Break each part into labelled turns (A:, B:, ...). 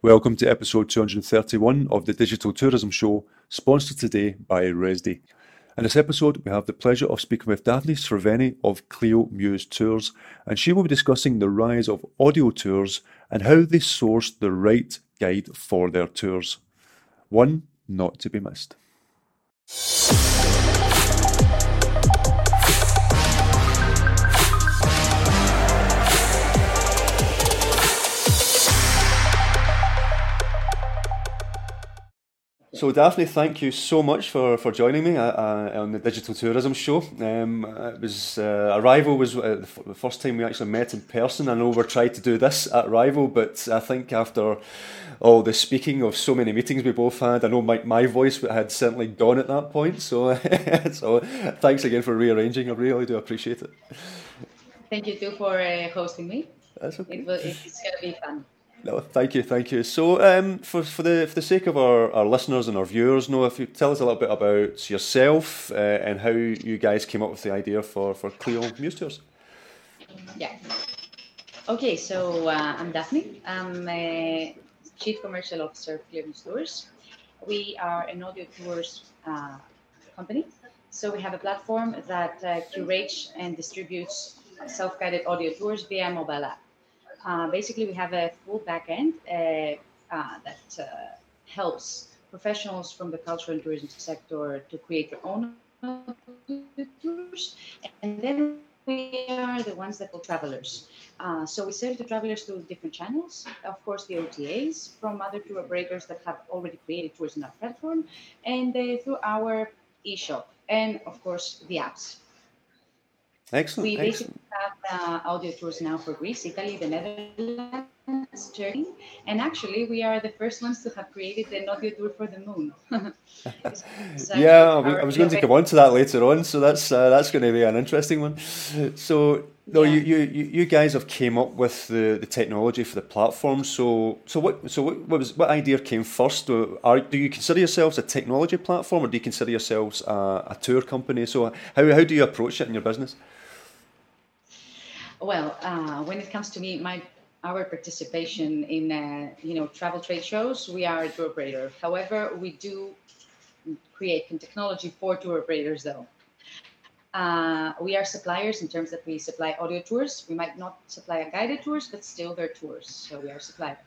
A: Welcome to episode 231 of the Digital Tourism Show, sponsored today by Rezdy. In this episode, we have the pleasure of speaking with Daphne Tsevreni of Clio Muse Tours, and she will be discussing the rise of audio tours and how they source the right guide for their tours. One not to be missed. So, Daphne, thank you so much for, for joining me uh, uh, on the Digital Tourism Show. Um, it was uh, Arival was uh, the first time we actually met in person. I know we tried to do this at Arival, but I think after all the speaking of so many meetings we both had, I know my, my voice had certainly gone at that point. So, so thanks again for rearranging. I really do appreciate it.
B: Thank you too for uh, hosting me.
A: That's okay.
B: It it's going to be fun.
A: No, thank you, thank you. So, um, for for the for the sake of our, our listeners and our viewers, know if you tell us a little bit about yourself uh, and how you guys came up with the idea for for Clio Muse Tours.
B: Yeah. Okay, so uh, I'm Daphne. I'm a Chief Commercial Officer of Clio Muse Tours. We are an audio tours uh, company. So we have a platform that uh, curates and distributes self-guided audio tours via mobile app. Uh, basically, we have a full backend uh, uh, that uh, helps professionals from the cultural and tourism sector to create their own tours, and then we are the ones that call travelers. Uh, so we serve the travelers through different channels. Of course, the OTAs from other tour operators that have already created tours in our platform, and uh, through our e-shop, and of course the apps.
A: Excellent.
B: We basically have uh, audio tours now for Greece, Italy, the Netherlands, Turkey, and actually we are the first ones to have created an audio tour for the moon.
A: so yeah, I was, I was going to come on to that later on, so that's uh, that's going to be an interesting one. So. No, yeah. you, you, you guys have came up with the, the technology for the platform. So so what so what, what was what idea came first? Are, do you consider yourselves a technology platform, or do you consider yourselves a, a tour company? So how how do you approach it in your business?
B: Well, uh, when it comes to me, my our participation in uh, you know travel trade shows, we are a tour operator. However, we do create technology for tour operators, though. Uh, we are suppliers in terms that we supply audio tours. We might not supply guided tours, but still they're tours, so we are supplier.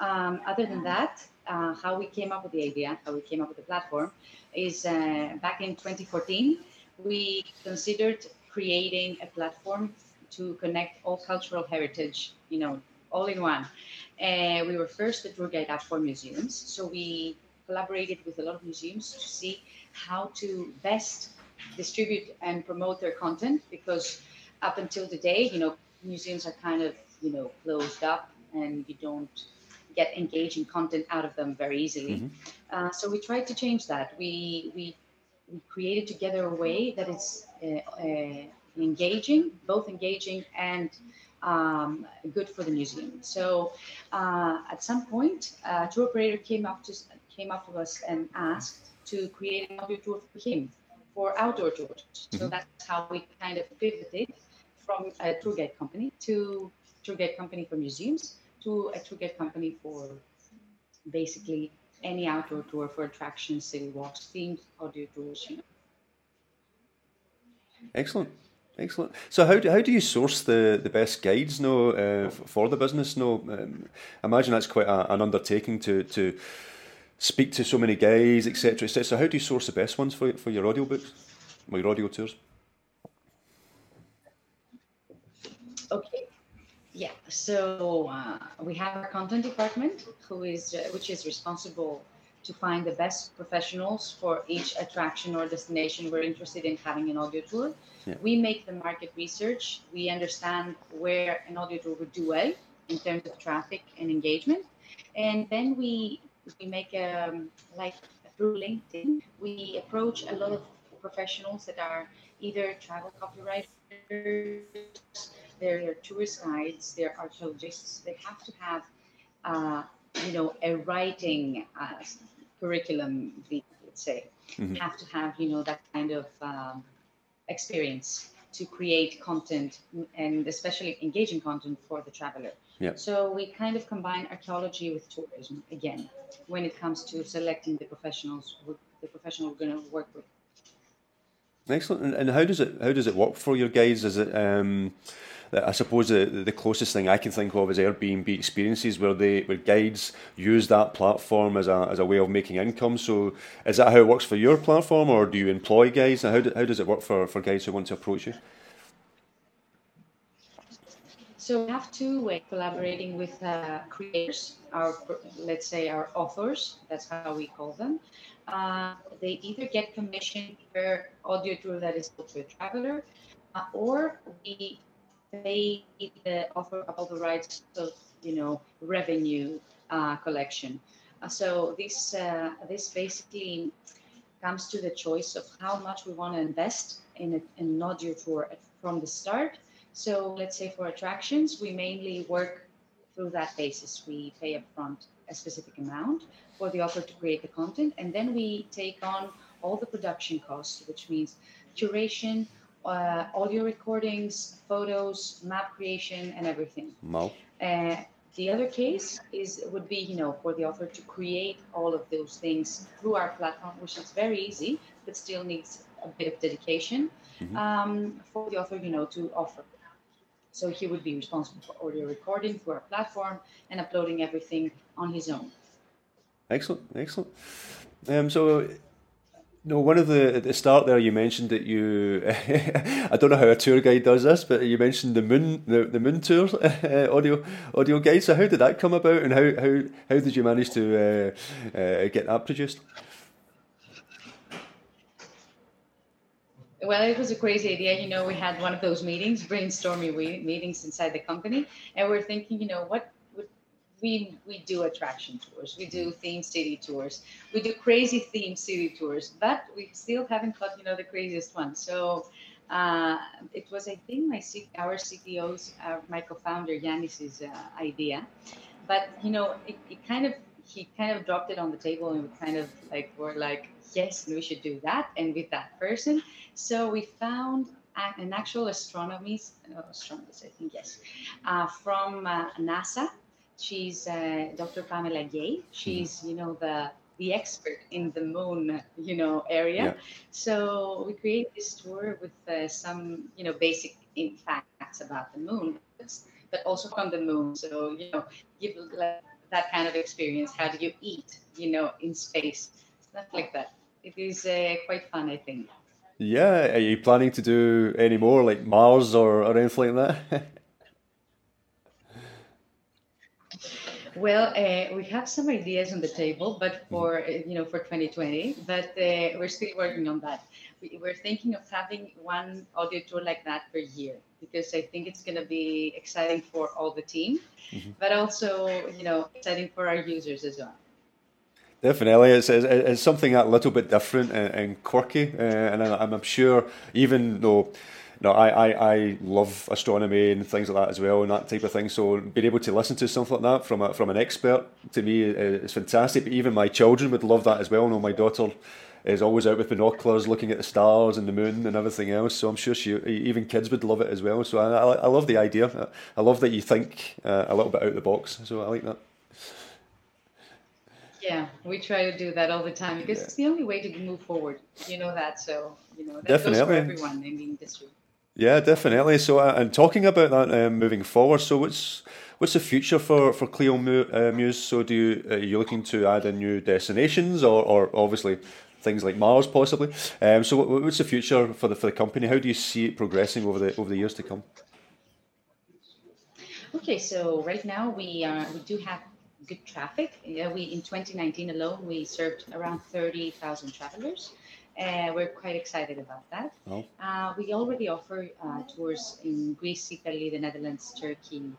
B: Um, other than that, uh, how we came up with the idea, how we came up with the platform, is uh, back in 2014, we considered creating a platform to connect all cultural heritage, you know, all in one. Uh, we were first a tour guide app for museums, so we collaborated with a lot of museums to see how to best distribute and promote their content because up until today, you know, museums are kind of, you know, closed up and you don't get engaging content out of them very easily. Mm-hmm. Uh, so we tried to change that. We, we, we created together a way that is uh, uh, engaging, both engaging and um, good for the museum. So uh, at some point, a tour operator came up to came up to us and asked to create an audio tour for him for outdoor tours. Mm-hmm. So that's how we kind of pivoted from a tour guide company to tour guide company for museums to a tour guide company for basically any outdoor tour for attractions, city walks, themed audio tours. You know.
A: Excellent. Excellent. So how do, how do you source the, the best guides no, uh, for the business? No, um, imagine that's quite a, an undertaking to, to speak to so many guys, etc. etc. So how do you source the best ones for, for your audiobooks, or your audio tours?
B: Okay. Yeah, so uh, we have our content department, who is uh, which is responsible to find the best professionals for each attraction or destination we're interested in having an audio tour. Yeah. We make the market research. We understand where an audio tour would do well in terms of traffic and engagement, and then we we make a um, like through LinkedIn. We approach a lot of professionals that are either travel copywriters, they're tourist guides, they're archaeologists. They have to have, uh, you know, a writing uh, curriculum, let's say. Mm-hmm. Have to have, you know, that kind of um, experience to create content and especially engaging content for the traveler. So we kind of combine archaeology with tourism again when it comes to selecting the professionals, the professional we're going to work with.
A: Excellent. And, how does it how does it work for your guys? Is it um, I suppose the, the closest thing I can think of is Airbnb experiences where they where guides use that platform as a, as a way of making income. So is that how it works for your platform, or do you employ guides? And how, do, how does it work for, for guides who want to approach you?
B: So we have two ways collaborating with uh, creators, our let's say our authors. That's how we call them. Uh, they either get commission per audio tour that is sold to a traveler, uh, or we pay the offer all the rights of you know revenue uh, collection. Uh, so this uh, this basically comes to the choice of how much we want to invest in, a, in an audio tour from the start so let's say for attractions, we mainly work through that basis. We pay upfront a specific amount for the author to create the content, and then we take on all the production costs, which means curation, uh, audio recordings, photos, map creation, and everything.
A: Wow.
B: Uh, the other case is would be you know for the author to create all of those things through our platform, which is very easy, but still needs a bit of dedication mm-hmm. um, for the author, you know, to offer so he would be responsible for audio recording through our platform and uploading everything on his own.
A: Excellent, excellent. Um, so, no, one of the at the start there, you mentioned that you. I don't know how a tour guide does this, but you mentioned the moon, the, the moon tour audio audio guide. So, how did that come about, and how how how did you manage to uh, uh, get that produced?
B: Well, it was a crazy idea. You know, we had one of those meetings, brainstorming meetings inside the company, and we're thinking, you know, what would we we do attraction tours, we do theme city tours, we do crazy theme city tours, but we still haven't got you know the craziest one. So uh, it was, I think, my our CTO's, uh, my co-founder Yanis's uh, idea, but you know, it, it kind of he kind of dropped it on the table, and we kind of like were like, yes, we should do that, and with that person so we found an actual astronomist, uh, astronomist, I think, yes, uh, from uh, NASA. She's uh, Dr. Pamela Gay. She's, mm-hmm. you know, the the expert in the moon, you know, area. Yeah. So we created this tour with uh, some, you know, basic facts about the moon, but also from the moon. So you know, give that kind of experience. How do you eat, you know, in space? Stuff like that. It is uh, quite fun, I think.
A: Yeah, are you planning to do any more like Mars or, or anything like that?
B: Well, uh, we have some ideas on the table, but for uh, you know for 2020, but uh, we're still working on that. We, are thinking of having one audio tour like that per year because I think it's going to be exciting for all the team, mm-hmm. but also you know exciting for our users as well.
A: Definitely, it's, it's, it's, something a little bit different and, and quirky, uh, and I'm, I'm, sure even though. No, I, I, I love astronomy and things like that as well, and that type of thing. So being able to listen to something like that from a, from an expert to me is fantastic. But even my children would love that as well. No, my daughter is always out with binoculars, looking at the stars and the moon and everything else. So I'm sure she, even kids would love it as well. So I, I, I love the idea. I love that you think uh, a little bit out of the box. So I like that.
B: Yeah, we try to do that all the time because yeah. it's the only way to move forward. You know that, so you know that
A: definitely. goes
B: for everyone in the industry.
A: Yeah, definitely. So, uh, and talking about that um, moving forward, so what's what's the future for for Clio uh, Muse? So, do you are you looking to add in new destinations, or, or obviously things like Mars, possibly? Um, so, what's the future for the for the company? How do you see it progressing over the over the years to come?
B: Okay, so right now we uh, we do have good traffic. Yeah, we in 2019 alone we served around 30,000 travelers. Uh, we're quite excited about that. Oh. Uh, we already offer uh, tours in Greece, Italy, the Netherlands, Turkey,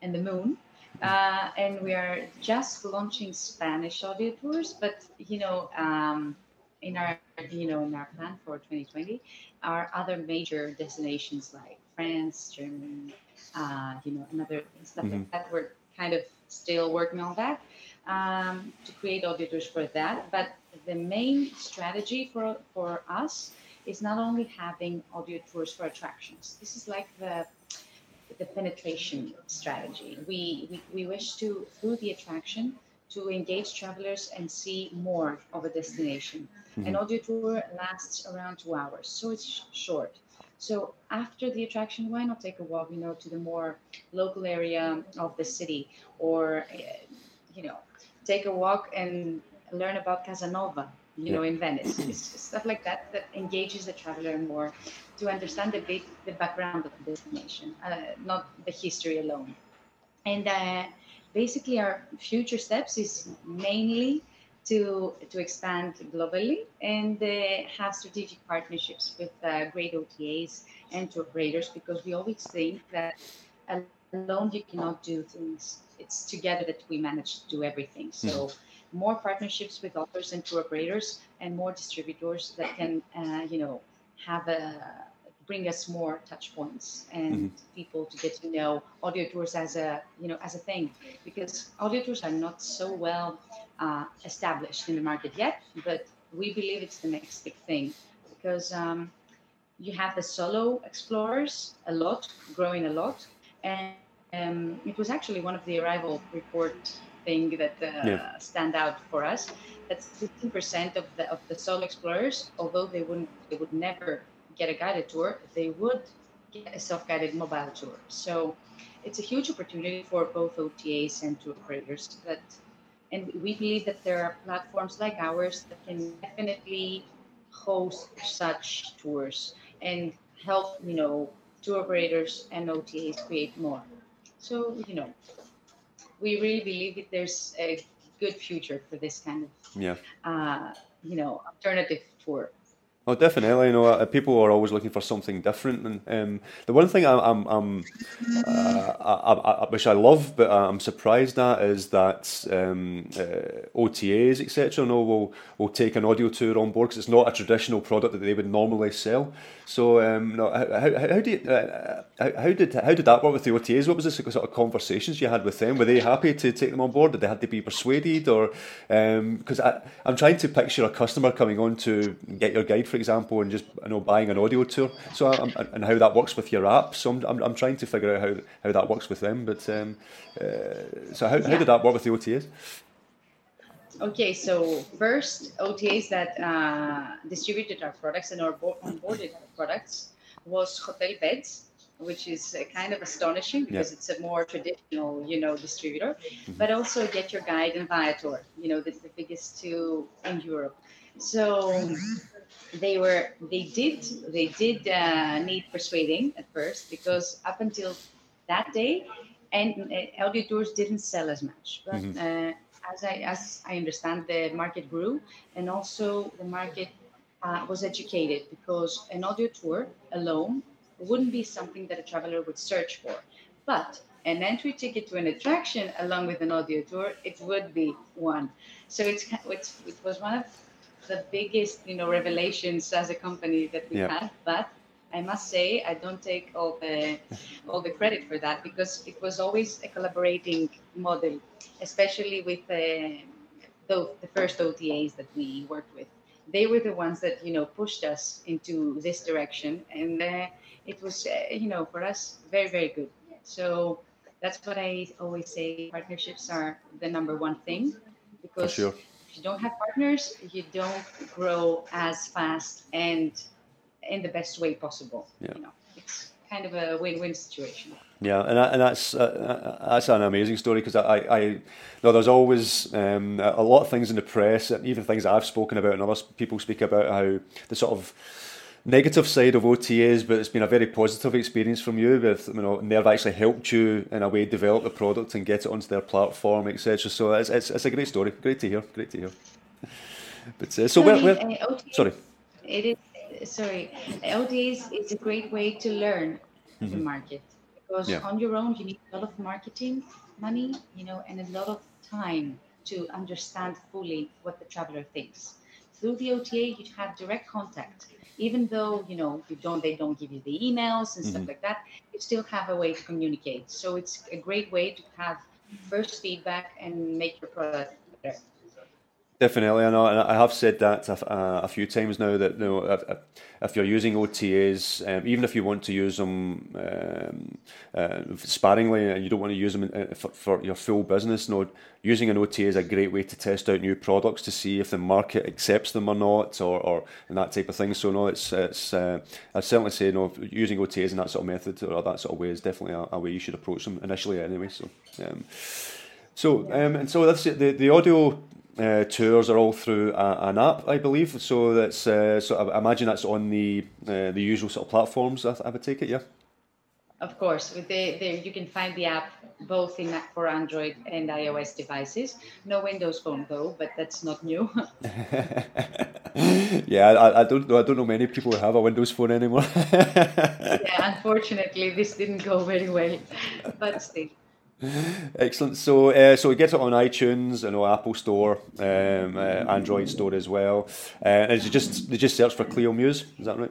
B: and the Moon. Uh, and we are just launching Spanish audio tours, but you know, um, in our you know in our plan for 2020, our other major destinations like France, Germany, uh, you know, another stuff mm-hmm. like that. We're kind of still working on that um, to create auditors for that. But the main strategy for, for us is not only having audio tours for attractions. This is like the the penetration strategy. We, we, we wish to, through the attraction, to engage travelers and see more of a destination. Mm-hmm. An audio tour lasts around two hours, so it's short. So after the attraction, why not take a walk, you know, to the more local area of the city, or eh, you know, take a walk and learn about Casanova, you yeah. know, in Venice. It's stuff like that that engages the traveler more to understand a bit the background of the destination, uh, not the history alone. And uh, basically, our future steps is mainly to to expand globally and uh, have strategic partnerships with uh, great OTAs and tour operators because we always think that alone you cannot do things. It's together that we manage to do everything. So. Mm-hmm more partnerships with authors and tour operators and more distributors that can, uh, you know, have a bring us more touch points and mm-hmm. people to get to know audio tours as a you know as a thing because audio tours are not so well uh, established in the market yet but we believe it's the next big thing because um, you have the solo explorers a lot growing a lot and um, it was actually one of the Arival report thing that uh, yeah. stand out for us. That's 15% of the of the solo explorers, although they wouldn't they would never get a guided tour, they would get a self-guided mobile tour. So it's a huge opportunity for both OTAs and tour operators that and we believe that there are platforms like ours that can definitely host such tours and help, you know, tour operators and OTAs create more. So, you know, we really believe that there's a good future for this kind of yeah uh, you know alternative tour
A: Oh, definitely. You know, uh, people are always looking for something different, and um, the one thing I, I'm, I'm uh, I, I, which I love, but I'm surprised at, is that um, uh, OTAs, etc., no, will will take an audio tour on board because it's not a traditional product that they would normally sell. So, um, no, how, how, how, do you, uh, how, did how did that work with the OTAs? What was the sort of conversations you had with them? Were they happy to take them on board? Did they have to be persuaded, or because um, I'm trying to picture a customer coming on to GetYourGuide for example, and just you know buying an audio tour. So I'm, and how that works with your app. So I'm, I'm, I'm, trying to figure out how, how that works with them. But um, uh, so how, yeah. how did that work with the OTAs?
B: Okay, so first OTAs that uh, distributed our products and our onboarded our products was Hotelbeds, which is uh, kind of astonishing because yeah. it's a more traditional, you know, distributor. Mm-hmm. But also GetYourGuide and Viator, you know, the, the biggest two in Europe. So they were they did they did uh, need persuading at first because up until that day, and uh, audio tours didn't sell as much. But mm-hmm. uh, as I as I understand, the market grew, and also the market uh, was educated because an audio tour alone wouldn't be something that a traveler would search for, but an entry ticket to an attraction along with an audio tour, it would be one. So it's, it's it was one of the biggest, you know, revelations as a company that we yeah. had. But I must say, I don't take all the all the credit for that because it was always a collaborating model, especially with uh, the, the first OTAs that we worked with. They were the ones that you know pushed us into this direction, and uh, it was uh, you know for us very very good. So that's what I always say: partnerships are the number one thing because sure if you don't have partners, you don't grow as fast and in the best way possible. Yeah. You know, it's kind of a win-win situation.
A: Yeah, and, and that's uh, that's an amazing story because I, I, I know there's always um, a lot of things in the press, and even things I've spoken about, and other people speak about how the sort of negative side of OTAs, but it's been a very positive experience from you. With you know, and they've actually helped you in a way develop the product and get it onto their platform, etc. So it's, it's, it's a great story. Great to hear. Great to hear. But uh, so sorry, where, where uh, sorry.
B: It is sorry. OTAs is a great way to learn mm-hmm. the market because yeah. on your own you need a lot of marketing money, you know, and a lot of time to understand fully what the traveler thinks. Through the OTA, you have direct contact even though you know you don't they don't give you the emails and mm-hmm. stuff like that you still have a way to communicate so it's a great way to have first feedback and make your product better
A: Definitely, I know, and I have said that a, a few times now that you know, if, if you're using OTAs, um, even if you want to use them um, uh, sparingly and you don't want to use them uh, for, for, your full business, you know, using an OTA is a great way to test out new products to see if the market accepts them or not, or, or and that type of thing. So no, it's it's uh, I certainly say you know using OTAs in that sort of method or that sort of way is definitely a, a way you should approach them initially anyway. So. Um, so um, and so that's it. the the audio uh, tours are all through a, an app, I believe. So that's uh, so I imagine that's on the uh, the usual sort of platforms. I, I would take it, yeah.
B: Of course, they, they, you can find the app both in for Android and iOS devices. No Windows Phone though, but that's not new.
A: yeah, I, I, don't know. I don't know many people who have a Windows Phone anymore.
B: yeah, unfortunately, this didn't go very well, but still.
A: Excellent. So, uh, so we get it on iTunes, you know, Apple Store, um, uh, Android Store as well. Uh, and you just they just search for Clio Muse. Is that right?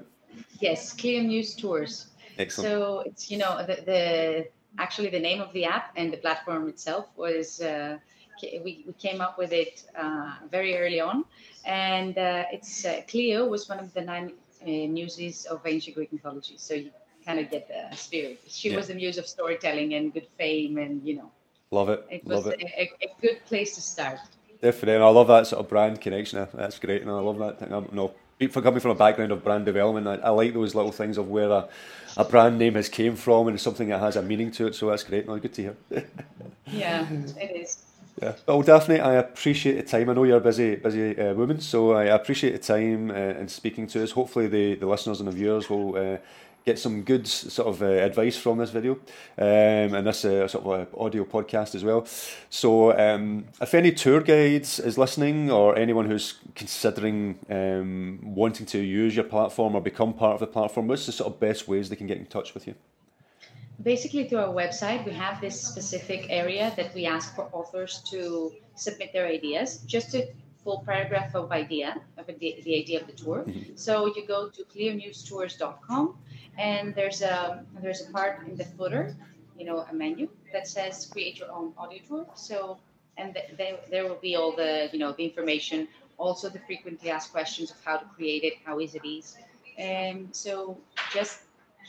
B: Yes, Clio Muse Tours.
A: Excellent.
B: So it's you know the, the actually the name of the app and the platform itself was uh, we, we came up with it uh, very early on, and uh, it's Clio was one of the nine muses of ancient Greek mythology. So you kind of get the spirit. She yeah. was the muse of storytelling and good fame, and you know.
A: Love it.
B: It
A: was
B: love it. A, a, good place to start.
A: Definitely, and I love that sort of brand connection. That's great, and I love that. Thing. I'm, no, for coming from a background of brand development, I, I, like those little things of where a, a brand name has came from and something that has a meaning to it. So that's great. No, good to hear.
B: yeah, it is.
A: Yeah. Well, Daphne, I appreciate the time. I know you're a busy, busy uh, woman, so I appreciate the time uh, and speaking to us. Hopefully, the, the listeners and the viewers will uh, get some good sort of uh, advice from this video um, and this uh, sort of audio podcast as well. So, um, if any tour guides is listening or anyone who's considering um, wanting to use your platform or become part of the platform, what's the sort of best ways they can get in touch with you?
B: Basically, through our website, we have this specific area that we ask for authors to submit their ideas, just a full paragraph of idea of the, the idea of the tour. Mm-hmm. So you go to cliomusetours.com and there's a there's a part in the footer, you know, a menu that says create your own audio tour. So and th- there, there will be all the you know the information, also the frequently asked questions of how to create it, how easy it is, and so just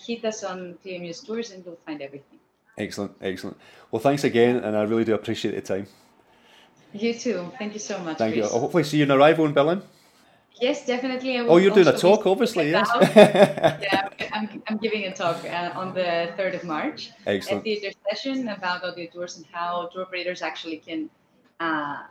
B: hit us on Clio Muse Tours and you'll find everything.
A: Excellent, excellent. Well, thanks again, and I really do appreciate the time.
B: You too. Thank you so much.
A: Thank Chris. you. I'll hopefully see you in Arival in Berlin.
B: Yes, definitely.
A: oh, you're doing a talk, obviously, yes.
B: yeah, I'm, I'm giving a talk uh, on the 3rd of March.
A: Excellent.
B: A theater session about audio tours and how tour operators actually can, uh,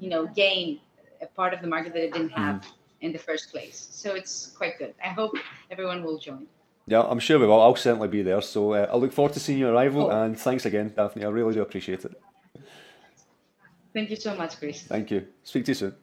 B: you know, gain a part of the market that they didn't have mm. in the first place. So it's quite good. I hope everyone will join.
A: Yeah, I'm sure we will. I'll certainly be there. So uh, I look forward to seeing your arrival oh. and thanks again, Daphne. I really do appreciate it.
B: Thank you so much, Chris.
A: Thank you. Speak to you soon.